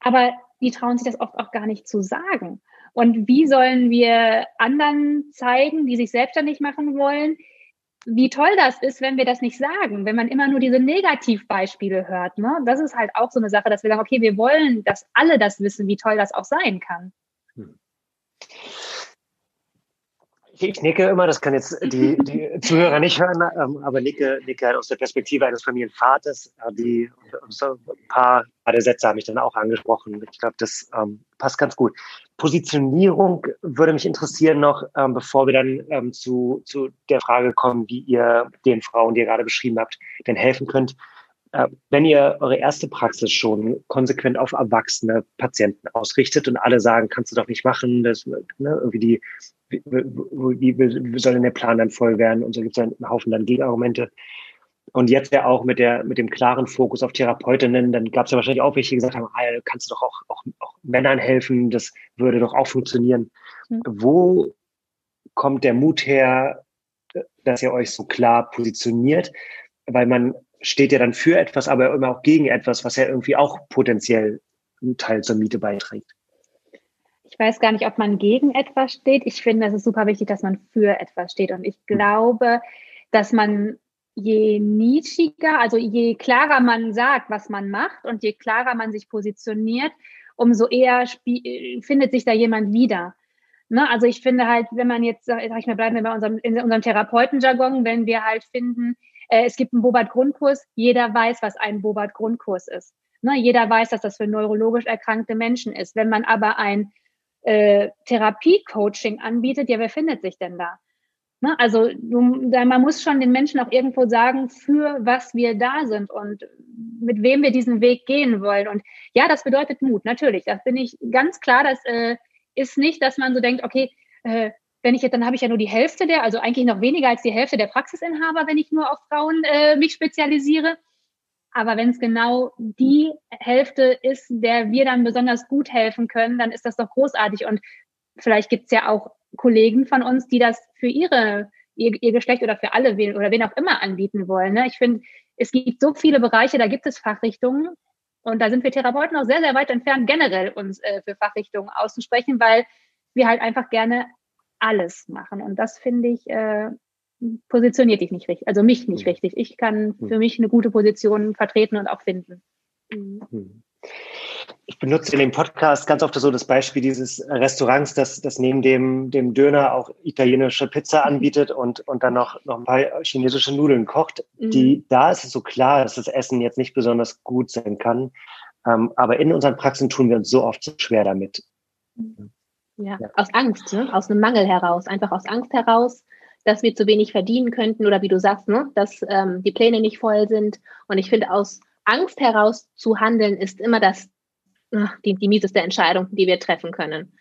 Speaker 1: aber die trauen sich das oft auch gar nicht zu sagen. Und wie sollen wir anderen zeigen, die sich selbstständig machen wollen, wie toll das ist, wenn wir das nicht sagen, wenn man immer nur diese Negativbeispiele hört. Ne? Das ist halt auch so eine Sache, dass wir sagen, okay, wir wollen, dass alle das wissen, wie toll das auch sein kann. Hm.
Speaker 2: Ich nicke immer, das kann jetzt die, die Zuhörer nicht hören, ähm, aber nicke, nicke halt aus der Perspektive eines Familienvaters. Äh, die, so ein paar der Sätze haben mich dann auch angesprochen. Ich glaube, das ähm, passt ganz gut. Positionierung würde mich interessieren noch, ähm, bevor wir dann ähm, zu, zu der Frage kommen, wie ihr den Frauen, die ihr gerade beschrieben habt, denn helfen könnt. Äh, wenn ihr eure erste Praxis schon konsequent auf erwachsene Patienten ausrichtet und alle sagen, kannst du doch nicht machen, das, ne, irgendwie die wie, wie, wie soll denn der Plan dann voll werden? Und so gibt es einen Haufen dann Gegenargumente. Und jetzt ja auch mit der, mit dem klaren Fokus auf Therapeutinnen, dann gab es ja wahrscheinlich auch welche, die gesagt haben, ah, kannst du doch auch, auch, auch Männern helfen, das würde doch auch funktionieren. Mhm. Wo kommt der Mut her, dass ihr euch so klar positioniert? Weil man steht ja dann für etwas, aber immer auch gegen etwas, was ja irgendwie auch potenziell einen Teil zur Miete beiträgt.
Speaker 1: Ich weiß gar nicht, ob man gegen etwas steht. Ich finde, es ist super wichtig, dass man für etwas steht. Und ich hm. glaube, dass man je nischiger, also je klarer man sagt, was man macht und je klarer man sich positioniert, umso eher findet sich da jemand wieder. Ne? Also ich finde halt, wenn man jetzt, sag ich mal, bleiben wir bei unserem, in unserem Therapeutenjargon, wenn wir halt finden, es gibt einen Bobat-Grundkurs, jeder weiß, was ein Bobat-Grundkurs ist. Ne? Jeder weiß, dass das für neurologisch erkrankte Menschen ist. Wenn man aber ein äh, Therapie-Coaching anbietet, ja, wer findet sich denn da? Ne? Also du, man muss schon den Menschen auch irgendwo sagen, für was wir da sind und mit wem wir diesen Weg gehen wollen. Und ja, das bedeutet Mut, natürlich. Das bin ich ganz klar. Das äh, ist nicht, dass man so denkt, okay, äh, wenn ich jetzt, dann habe ich ja nur die Hälfte der, also eigentlich noch weniger als die Hälfte der Praxisinhaber, wenn ich nur auf Frauen äh, mich spezialisiere. Aber wenn es genau die Hälfte ist, der wir dann besonders gut helfen können, dann ist das doch großartig. Und vielleicht gibt es ja auch Kollegen von uns, die das für ihre, ihr, ihr Geschlecht oder für alle wählen oder wen auch immer anbieten wollen. Ne? Ich finde, es gibt so viele Bereiche, da gibt es Fachrichtungen. Und da sind wir Therapeuten auch sehr, sehr weit entfernt, generell uns äh, für Fachrichtungen auszusprechen, weil wir halt einfach gerne alles machen. Und das finde ich, äh, positioniert dich nicht richtig, also mich nicht mhm. richtig. Ich kann mhm. für mich eine gute Position vertreten und auch finden. Mhm.
Speaker 2: Ich benutze in dem Podcast ganz oft so das Beispiel dieses Restaurants, das, das neben dem, dem Döner auch italienische Pizza anbietet und, und dann noch, noch ein paar chinesische Nudeln kocht. Mhm. Die, da ist es so klar, dass das Essen jetzt nicht besonders gut sein kann. Ähm, aber in unseren Praxen tun wir uns so oft so schwer damit.
Speaker 3: Ja, ja. aus Angst, ne? aus einem Mangel heraus, einfach aus Angst heraus, dass wir zu wenig verdienen könnten oder wie du sagst, ne? dass ähm, die Pläne nicht voll sind. Und ich finde, aus Angst heraus zu handeln, ist immer das, die, die mieseste Entscheidung, die wir treffen können.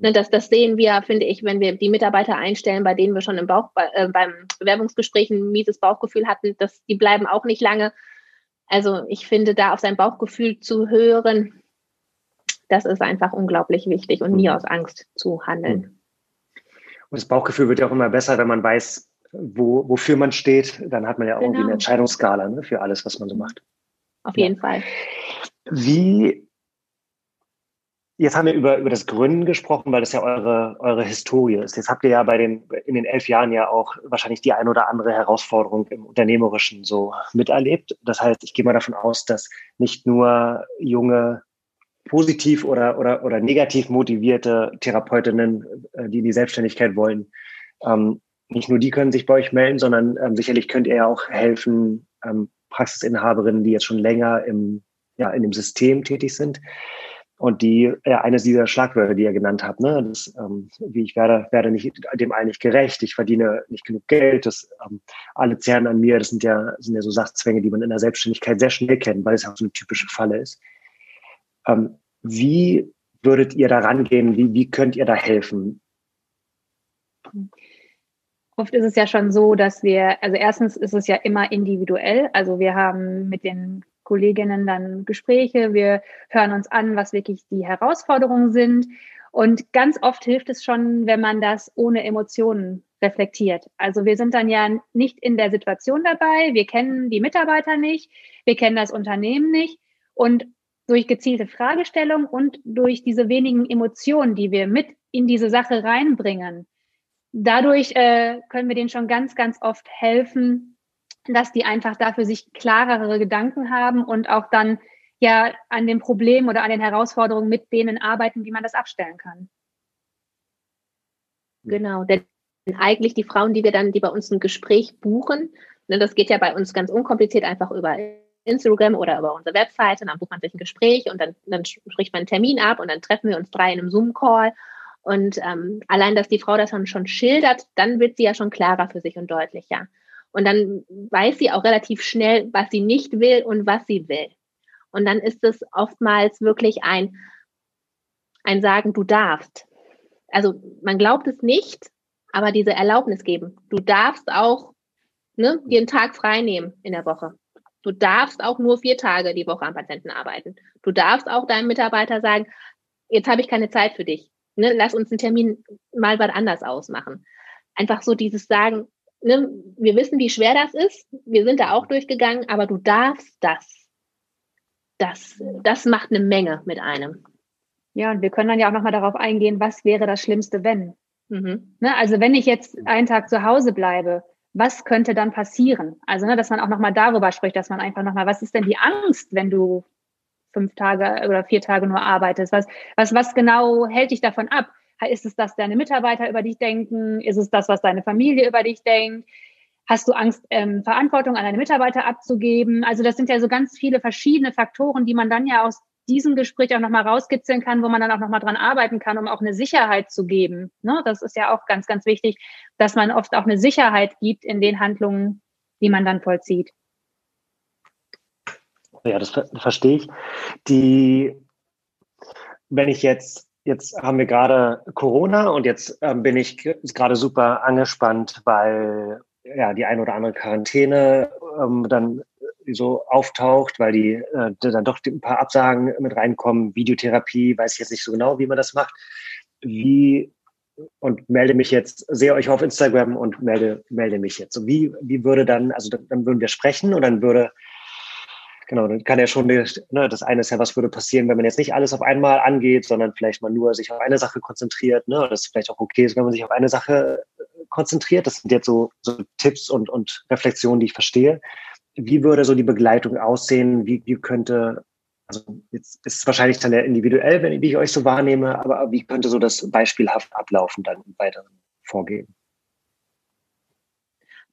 Speaker 3: Ne, das, das sehen wir, finde ich, wenn wir die Mitarbeiter einstellen, bei denen wir schon im Bauch, äh, beim Bewerbungsgespräch ein mieses Bauchgefühl hatten, dass die bleiben auch nicht lange. Also ich finde, da auf sein Bauchgefühl zu hören, das ist einfach unglaublich wichtig und nie mhm. aus Angst zu handeln. Mhm.
Speaker 2: Und das Bauchgefühl wird ja auch immer besser, wenn man weiß, wo, wofür man steht. Dann hat man ja genau. irgendwie eine genau. Entscheidungsskala ne, für alles, was man so macht.
Speaker 3: Auf jeden ja. Fall.
Speaker 2: Wie, jetzt haben wir über, über das Gründen gesprochen, weil das ja eure, eure Historie ist. Jetzt habt ihr ja bei den, in den elf Jahren ja auch wahrscheinlich die ein oder andere Herausforderung im Unternehmerischen so miterlebt. Das heißt, ich gehe mal davon aus, dass nicht nur junge positiv oder, oder, oder negativ motivierte Therapeutinnen, äh, die in die Selbstständigkeit wollen, ähm, nicht nur die können sich bei euch melden, sondern ähm, sicherlich könnt ihr ja auch helfen, ähm, Praxisinhaberinnen, die jetzt schon länger im, ja, in dem System tätig sind. Und die, äh, eines dieser Schlagwörter, die ihr genannt habt, ne, das, ähm, wie ich werde, werde nicht dem einen nicht gerecht, ich verdiene nicht genug Geld, das, ähm, alle zerren an mir, das sind ja, sind ja so Sachzwänge, die man in der Selbstständigkeit sehr schnell kennt, weil es ja auch so eine typische Falle ist. Ähm, wie würdet ihr da rangehen? Wie, wie könnt ihr da helfen?
Speaker 1: Oft ist es ja schon so, dass wir, also erstens ist es ja immer individuell. Also wir haben mit den Kolleginnen dann Gespräche, wir hören uns an, was wirklich die Herausforderungen sind. Und ganz oft hilft es schon, wenn man das ohne Emotionen reflektiert. Also wir sind dann ja nicht in der Situation dabei, wir kennen die Mitarbeiter nicht, wir kennen das Unternehmen nicht. Und durch gezielte Fragestellung und durch diese wenigen Emotionen, die wir mit in diese Sache reinbringen, dadurch äh, können wir denen schon ganz, ganz oft helfen, dass die einfach dafür sich klarere Gedanken haben und auch dann ja an dem Problem oder an den Herausforderungen mit denen arbeiten, wie man das abstellen kann.
Speaker 3: Genau, denn eigentlich die Frauen, die wir dann, die bei uns ein Gespräch buchen, ne, das geht ja bei uns ganz unkompliziert einfach über Instagram oder über unsere Webseite, dann bucht man sich ein Gespräch und dann, dann spricht man einen Termin ab und dann treffen wir uns drei in einem Zoom-Call. Und ähm, allein, dass die Frau das dann schon schildert, dann wird sie ja schon klarer für sich und deutlicher. Und dann weiß sie auch relativ schnell, was sie nicht will und was sie will. Und dann ist es oftmals wirklich ein, ein Sagen, du darfst. Also man glaubt es nicht, aber diese Erlaubnis geben. Du darfst auch ne, dir einen Tag frei nehmen in der Woche. Du darfst auch nur vier Tage die Woche am Patienten arbeiten. Du darfst auch deinem Mitarbeiter sagen, jetzt habe ich keine Zeit für dich. Ne, lass uns einen Termin mal was anders ausmachen. Einfach so dieses Sagen, ne, wir wissen, wie schwer das ist. Wir sind da auch durchgegangen, aber du darfst das. Das, das macht eine Menge mit einem.
Speaker 1: Ja, und wir können dann ja auch nochmal darauf eingehen, was wäre das Schlimmste, wenn? Mhm. Ne, also wenn ich jetzt einen Tag zu Hause bleibe, was könnte dann passieren? Also, ne, dass man auch nochmal darüber spricht, dass man einfach nochmal, was ist denn die Angst, wenn du fünf Tage oder vier Tage nur arbeitest? Was, was, was genau hält dich davon ab? Ist es, dass deine Mitarbeiter über dich denken? Ist es das, was deine Familie über dich denkt? Hast du Angst, ähm, Verantwortung an deine Mitarbeiter abzugeben? Also das sind ja so ganz viele verschiedene Faktoren, die man dann ja aus diesem Gespräch auch nochmal rauskitzeln kann, wo man dann auch nochmal dran arbeiten kann, um auch eine Sicherheit zu geben. Ne? Das ist ja auch ganz, ganz wichtig, dass man oft auch eine Sicherheit gibt in den Handlungen, die man dann vollzieht.
Speaker 2: Ja, das ver verstehe ich. Die, wenn ich jetzt, jetzt haben wir gerade Corona und jetzt ähm, bin ich gerade super angespannt, weil ja die ein oder andere Quarantäne ähm, dann so auftaucht, weil die äh, dann doch ein paar Absagen mit reinkommen. Videotherapie, weiß ich jetzt nicht so genau, wie man das macht. Wie und melde mich jetzt, sehe euch auf Instagram und melde, melde mich jetzt. So wie, wie würde dann, also dann, dann würden wir sprechen und dann würde genau, dann kann ja schon, ne, das eine ist ja, was würde passieren, wenn man jetzt nicht alles auf einmal angeht, sondern vielleicht mal nur sich auf eine Sache konzentriert, ne, das vielleicht auch okay ist, wenn man sich auf eine Sache äh, konzentriert. Das sind jetzt so, so Tipps und, und Reflexionen, die ich verstehe. Wie würde so die Begleitung aussehen? Wie, wie könnte, also jetzt ist es wahrscheinlich dann ja individuell, wenn ich euch so wahrnehme, aber wie könnte so das beispielhaft ablaufen dann im weiteren Vorgehen?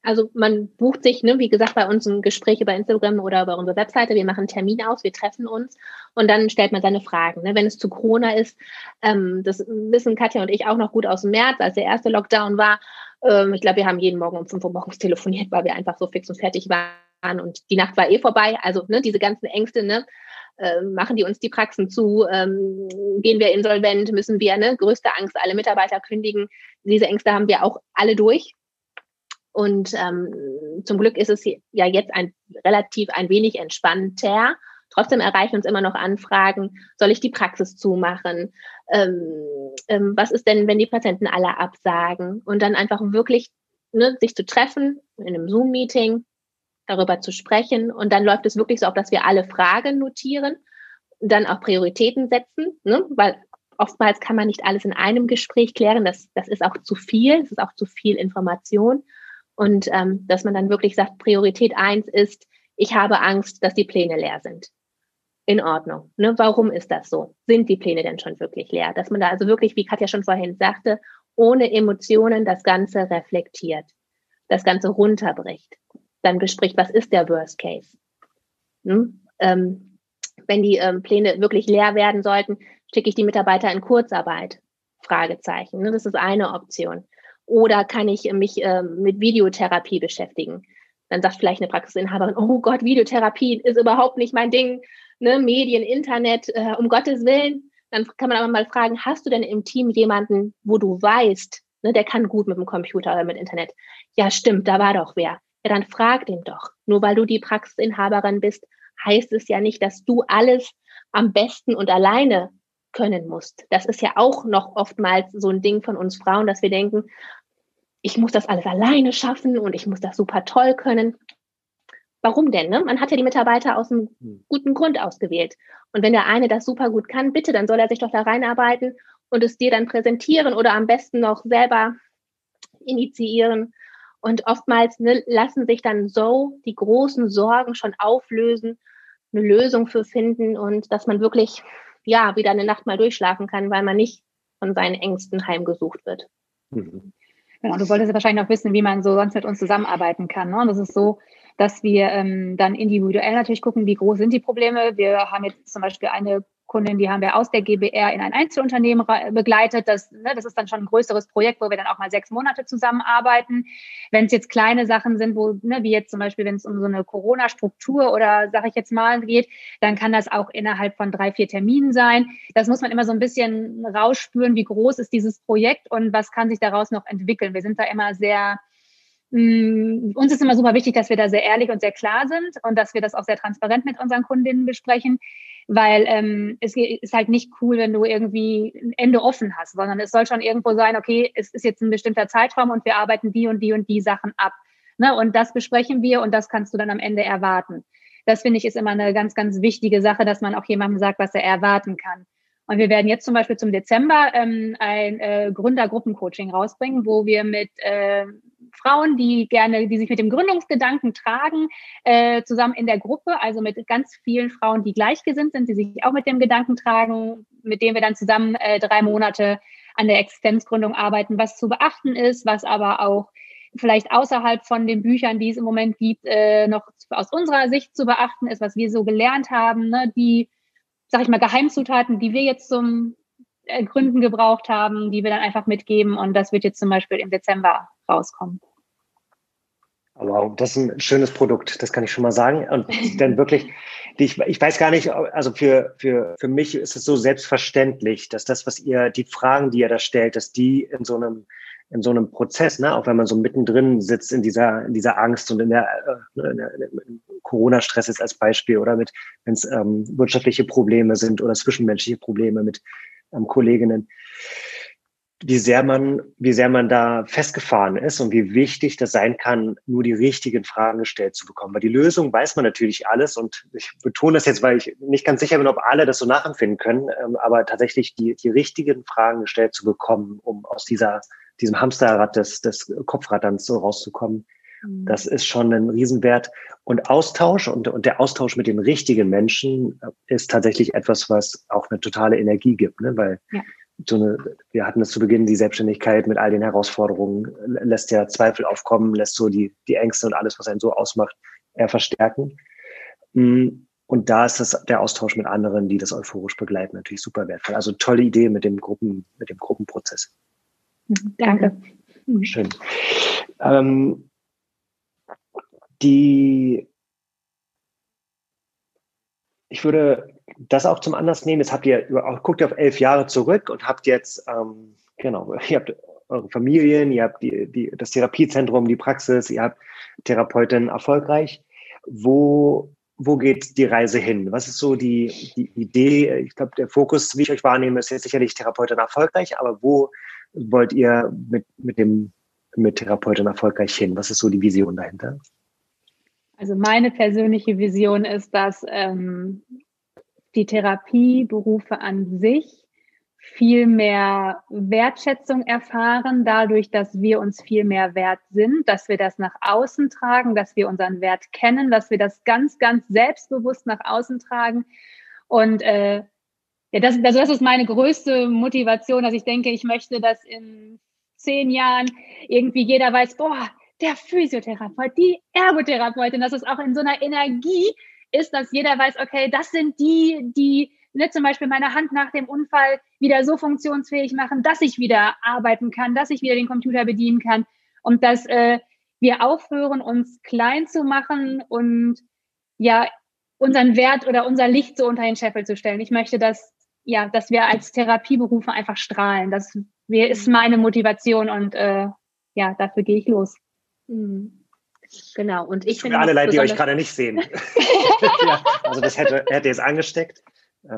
Speaker 3: Also man bucht sich, ne, wie gesagt, bei uns ein Gespräch über Instagram oder über unsere Webseite. Wir machen einen Termin aus, wir treffen uns und dann stellt man seine Fragen. Ne. Wenn es zu Corona ist, ähm, das wissen Katja und ich auch noch gut aus dem März, als der erste Lockdown war. Ähm, ich glaube, wir haben jeden Morgen um 5 Uhr morgens telefoniert, weil wir einfach so fix und fertig waren und die Nacht war eh vorbei. Also ne, diese ganzen Ängste, ne, äh, machen die uns die Praxen zu, ähm, gehen wir insolvent, müssen wir, ne, größte Angst, alle Mitarbeiter kündigen. Diese Ängste haben wir auch alle durch. Und ähm, zum Glück ist es ja jetzt ein relativ ein wenig entspannter. Trotzdem erreichen uns immer noch Anfragen, soll ich die Praxis zumachen? Ähm, ähm, was ist denn, wenn die Patienten alle absagen? Und dann einfach wirklich ne, sich zu treffen in einem Zoom-Meeting, darüber zu sprechen. Und dann läuft es wirklich so auf, dass wir alle Fragen notieren, dann auch Prioritäten setzen, ne? weil oftmals kann man nicht alles in einem Gespräch klären. Das, das ist auch zu viel, das ist auch zu viel Information. Und ähm, dass man dann wirklich sagt, Priorität eins ist, ich habe Angst, dass die Pläne leer sind. In Ordnung. Ne? Warum ist das so? Sind die Pläne denn schon wirklich leer? Dass man da also wirklich, wie Katja schon vorhin sagte, ohne Emotionen das Ganze reflektiert, das Ganze runterbricht, dann bespricht, was ist der Worst Case? Hm? Ähm, wenn die ähm, Pläne wirklich leer werden sollten, schicke ich die Mitarbeiter in Kurzarbeit? Fragezeichen. Ne? Das ist eine Option. Oder kann ich mich äh, mit Videotherapie beschäftigen? Dann sagt vielleicht eine Praxisinhaberin, oh Gott, Videotherapie ist überhaupt nicht mein Ding. Ne? Medien, Internet, äh, um Gottes Willen. Dann kann man aber mal fragen, hast du denn im Team jemanden, wo du weißt, ne, der kann gut mit dem Computer oder mit Internet? Ja, stimmt, da war doch wer. Ja, dann frag den doch. Nur weil du die Praxisinhaberin bist, heißt es ja nicht, dass du alles am besten und alleine können musst. Das ist ja auch noch oftmals so ein Ding von uns Frauen, dass wir denken, ich muss das alles alleine schaffen und ich muss das super toll können. Warum denn? Ne? Man hat ja die Mitarbeiter aus einem hm. guten Grund ausgewählt. Und wenn der eine das super gut kann, bitte, dann soll er sich doch da reinarbeiten und es dir dann präsentieren oder am besten noch selber initiieren. Und oftmals ne, lassen sich dann so die großen Sorgen schon auflösen, eine Lösung für finden und dass man wirklich ja wieder eine Nacht mal durchschlafen kann, weil man nicht von seinen Ängsten heimgesucht wird. Mhm.
Speaker 1: Genau, du wolltest wahrscheinlich noch wissen, wie man so sonst mit uns zusammenarbeiten kann. Ne? Und das ist so, dass wir ähm, dann individuell natürlich gucken, wie groß sind die Probleme. Wir haben jetzt zum Beispiel eine Kundin, die haben wir aus der GBR in ein Einzelunternehmen begleitet. Das, ne, das ist dann schon ein größeres Projekt, wo wir dann auch mal sechs Monate zusammenarbeiten. Wenn es jetzt kleine Sachen sind, wo, ne, wie jetzt zum Beispiel, wenn es um so eine Corona-Struktur oder sage ich jetzt mal geht, dann kann das auch innerhalb von drei, vier Terminen sein. Das muss man immer so ein bisschen rausspüren, wie groß ist dieses Projekt und was kann sich daraus noch entwickeln. Wir sind da immer sehr Mm, uns ist immer super wichtig, dass wir da sehr ehrlich und sehr klar sind und dass wir das auch sehr transparent mit unseren Kundinnen besprechen, weil ähm, es ist halt nicht cool, wenn du irgendwie ein Ende offen hast, sondern es soll schon irgendwo sein, okay, es ist jetzt ein bestimmter Zeitraum und wir arbeiten die und die und die Sachen ab. Ne? Und das besprechen wir und das kannst du dann am Ende erwarten. Das finde ich ist immer eine ganz, ganz wichtige Sache, dass man auch jemandem sagt, was er erwarten kann. Und wir werden jetzt zum Beispiel zum Dezember ähm, ein äh, Gründergruppencoaching rausbringen, wo wir mit äh, Frauen, die gerne, die sich mit dem Gründungsgedanken tragen, äh, zusammen in der Gruppe, also mit ganz vielen Frauen, die gleichgesinnt sind, die sich auch mit dem Gedanken tragen, mit denen wir dann zusammen äh, drei Monate an der Existenzgründung arbeiten, was zu beachten ist, was aber auch vielleicht außerhalb von den Büchern, die es im Moment gibt, äh, noch aus unserer Sicht zu beachten ist, was wir so gelernt haben, ne, die sag ich mal, Geheimzutaten, die wir jetzt zum äh, Gründen gebraucht haben, die wir dann einfach mitgeben. Und das wird jetzt zum Beispiel im Dezember rauskommen.
Speaker 2: Wow, das ist ein schönes Produkt, das kann ich schon mal sagen. Und dann wirklich, ich, ich weiß gar nicht, also für, für, für mich ist es so selbstverständlich, dass das, was ihr, die Fragen, die ihr da stellt, dass die in so einem, in so einem Prozess, ne, auch wenn man so mittendrin sitzt in dieser, in dieser Angst und in der, äh, in der Corona-Stress ist als Beispiel oder mit, wenn es ähm, wirtschaftliche Probleme sind oder zwischenmenschliche Probleme mit ähm, Kolleginnen wie sehr man, wie sehr man da festgefahren ist und wie wichtig das sein kann, nur die richtigen Fragen gestellt zu bekommen. Weil die Lösung weiß man natürlich alles und ich betone das jetzt, weil ich nicht ganz sicher bin, ob alle das so nachempfinden können, ähm, aber tatsächlich die, die richtigen Fragen gestellt zu bekommen, um aus dieser, diesem Hamsterrad des, des Kopfratterns so rauszukommen. Mhm. Das ist schon ein Riesenwert. Und Austausch und, und der Austausch mit den richtigen Menschen äh, ist tatsächlich etwas, was auch eine totale Energie gibt, ne? weil ja so eine, wir hatten es zu Beginn, die Selbstständigkeit mit all den Herausforderungen, lässt ja Zweifel aufkommen, lässt so die, die Ängste und alles, was einen so ausmacht, eher verstärken. Mm, und da ist das, der Austausch mit anderen, die das euphorisch begleiten, natürlich super wertvoll. Also tolle Idee mit dem Gruppen, mit dem Gruppenprozess.
Speaker 1: Mhm, danke.
Speaker 2: Schön. Ähm, die, ich würde das auch zum Anlass nehmen. Jetzt habt ihr, guckt ihr auf elf Jahre zurück und habt jetzt, ähm, genau, ihr habt eure Familien, ihr habt die, die, das Therapiezentrum, die Praxis, ihr habt Therapeutin erfolgreich. Wo, wo geht die Reise hin? Was ist so die, die Idee? Ich glaube, der Fokus, wie ich euch wahrnehme, ist jetzt sicherlich Therapeutin erfolgreich, aber wo wollt ihr mit, mit dem mit Therapeutin erfolgreich hin? Was ist so die Vision dahinter?
Speaker 1: Also meine persönliche Vision ist, dass ähm, die Therapieberufe an sich viel mehr Wertschätzung erfahren, dadurch, dass wir uns viel mehr wert sind, dass wir das nach außen tragen, dass wir unseren Wert kennen, dass wir das ganz, ganz selbstbewusst nach außen tragen. Und äh, ja, das, also das ist meine größte Motivation, dass ich denke, ich möchte, dass in zehn Jahren irgendwie jeder weiß, boah, der Physiotherapeut, die Ergotherapeutin, dass es auch in so einer Energie ist, dass jeder weiß, okay, das sind die, die ne, zum Beispiel meine Hand nach dem Unfall wieder so funktionsfähig machen, dass ich wieder arbeiten kann, dass ich wieder den Computer bedienen kann und dass äh, wir aufhören, uns klein zu machen und ja, unseren Wert oder unser Licht so unter den Scheffel zu stellen. Ich möchte, dass, ja, dass wir als Therapieberufe einfach strahlen. Das ist meine Motivation und äh, ja, dafür gehe ich los.
Speaker 3: Mhm. Genau. Und ich
Speaker 2: finde. alle leid, die euch gerade nicht sehen. ja, also das hätte, hätte jetzt angesteckt.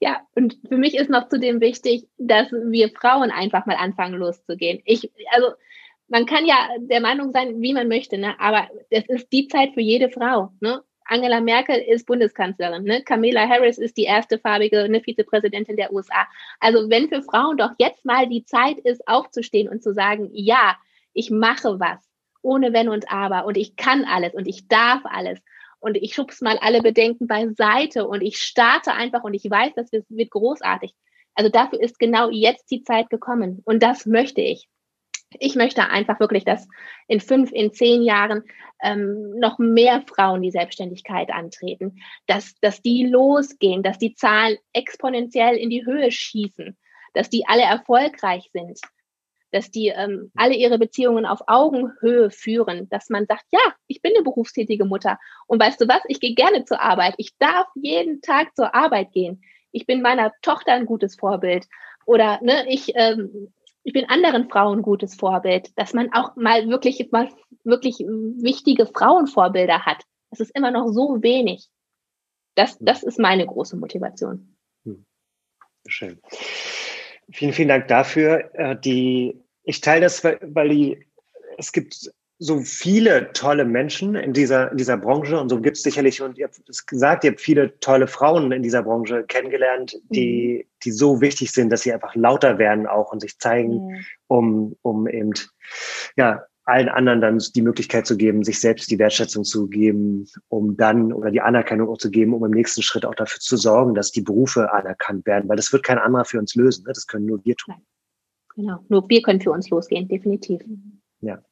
Speaker 3: Ja, und für mich ist noch zudem wichtig, dass wir Frauen einfach mal anfangen loszugehen. Ich, also man kann ja der Meinung sein, wie man möchte, ne? aber es ist die Zeit für jede Frau. Ne? Angela Merkel ist Bundeskanzlerin, ne? Kamala Harris ist die erste farbige ne, Vizepräsidentin der USA. Also wenn für Frauen doch jetzt mal die Zeit ist, aufzustehen und zu sagen, ja, ich mache was, ohne Wenn und Aber und ich kann alles und ich darf alles und ich schub's mal alle Bedenken beiseite und ich starte einfach und ich weiß, das wird großartig. Also dafür ist genau jetzt die Zeit gekommen und das möchte ich. Ich möchte einfach wirklich, dass in fünf, in zehn Jahren ähm, noch mehr Frauen die Selbstständigkeit antreten, dass, dass die losgehen, dass die Zahlen exponentiell in die Höhe schießen, dass die alle erfolgreich sind, dass die ähm, alle ihre Beziehungen auf Augenhöhe führen, dass man sagt, ja, ich bin eine berufstätige Mutter und weißt du was, ich gehe gerne zur Arbeit, ich darf jeden Tag zur Arbeit gehen, ich bin meiner Tochter ein gutes Vorbild oder ne, ich, ähm, ich bin anderen Frauen ein gutes Vorbild, dass man auch mal wirklich, mal wirklich wichtige Frauenvorbilder hat. Das ist immer noch so wenig. Das, das ist meine große Motivation. Hm.
Speaker 2: Schön. Vielen, vielen Dank dafür. Äh, die, ich teile das, weil die, es gibt so viele tolle Menschen in dieser, in dieser Branche und so gibt es sicherlich, und ihr habt es gesagt, ihr habt viele tolle Frauen in dieser Branche kennengelernt, die, mhm. die so wichtig sind, dass sie einfach lauter werden auch und sich zeigen, mhm. um, um eben, ja, allen anderen dann die Möglichkeit zu geben, sich selbst die Wertschätzung zu geben, um dann oder die Anerkennung auch zu geben, um im nächsten Schritt auch dafür zu sorgen, dass die Berufe anerkannt werden, weil das wird kein anderer für uns lösen. Ne? Das können nur wir tun.
Speaker 3: Genau, nur wir können für uns losgehen, definitiv.
Speaker 2: Ja.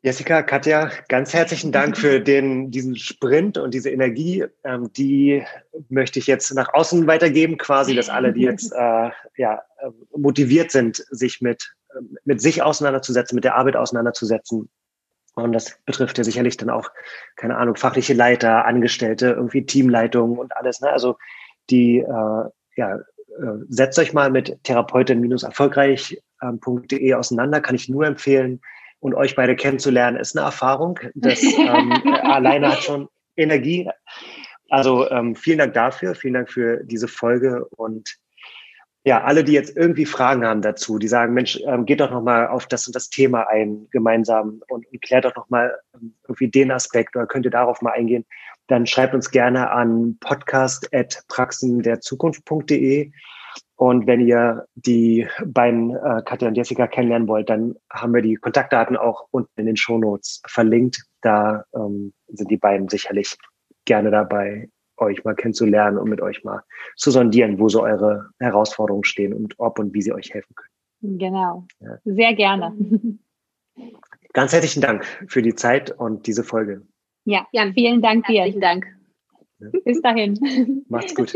Speaker 2: Jessica, Katja, ganz herzlichen Dank für den, diesen Sprint und diese Energie. Ähm, die möchte ich jetzt nach außen weitergeben, quasi, dass alle, die jetzt äh, ja, äh, motiviert sind, sich mit, mit sich auseinanderzusetzen, mit der Arbeit auseinanderzusetzen. Und das betrifft ja sicherlich dann auch, keine Ahnung, fachliche Leiter, Angestellte, irgendwie Teamleitung und alles. Ne? Also die, äh, ja, äh, setzt euch mal mit therapeutin-erfolgreich.de auseinander, kann ich nur empfehlen und euch beide kennenzulernen, ist eine Erfahrung. Das ähm, alleine hat schon Energie. Also ähm, vielen Dank dafür, vielen Dank für diese Folge und ja, alle, die jetzt irgendwie Fragen haben dazu, die sagen, Mensch, ähm, geht doch nochmal auf das und das Thema ein gemeinsam und, und klärt doch nochmal ähm, irgendwie den Aspekt oder könnt ihr darauf mal eingehen, dann schreibt uns gerne an podcast.praxenderzukunft.de und wenn ihr die beiden äh, Katja und Jessica kennenlernen wollt, dann haben wir die Kontaktdaten auch unten in den Shownotes verlinkt. Da ähm, sind die beiden sicherlich gerne dabei, euch mal kennenzulernen und mit euch mal zu sondieren, wo so eure Herausforderungen stehen und ob und wie sie euch helfen können.
Speaker 1: Genau. Ja. Sehr gerne.
Speaker 2: Ganz herzlichen Dank für die Zeit und diese Folge.
Speaker 1: Ja, Jan, vielen Dank dir.
Speaker 3: Herzlichen Dank.
Speaker 1: Bis dahin.
Speaker 2: Macht's gut.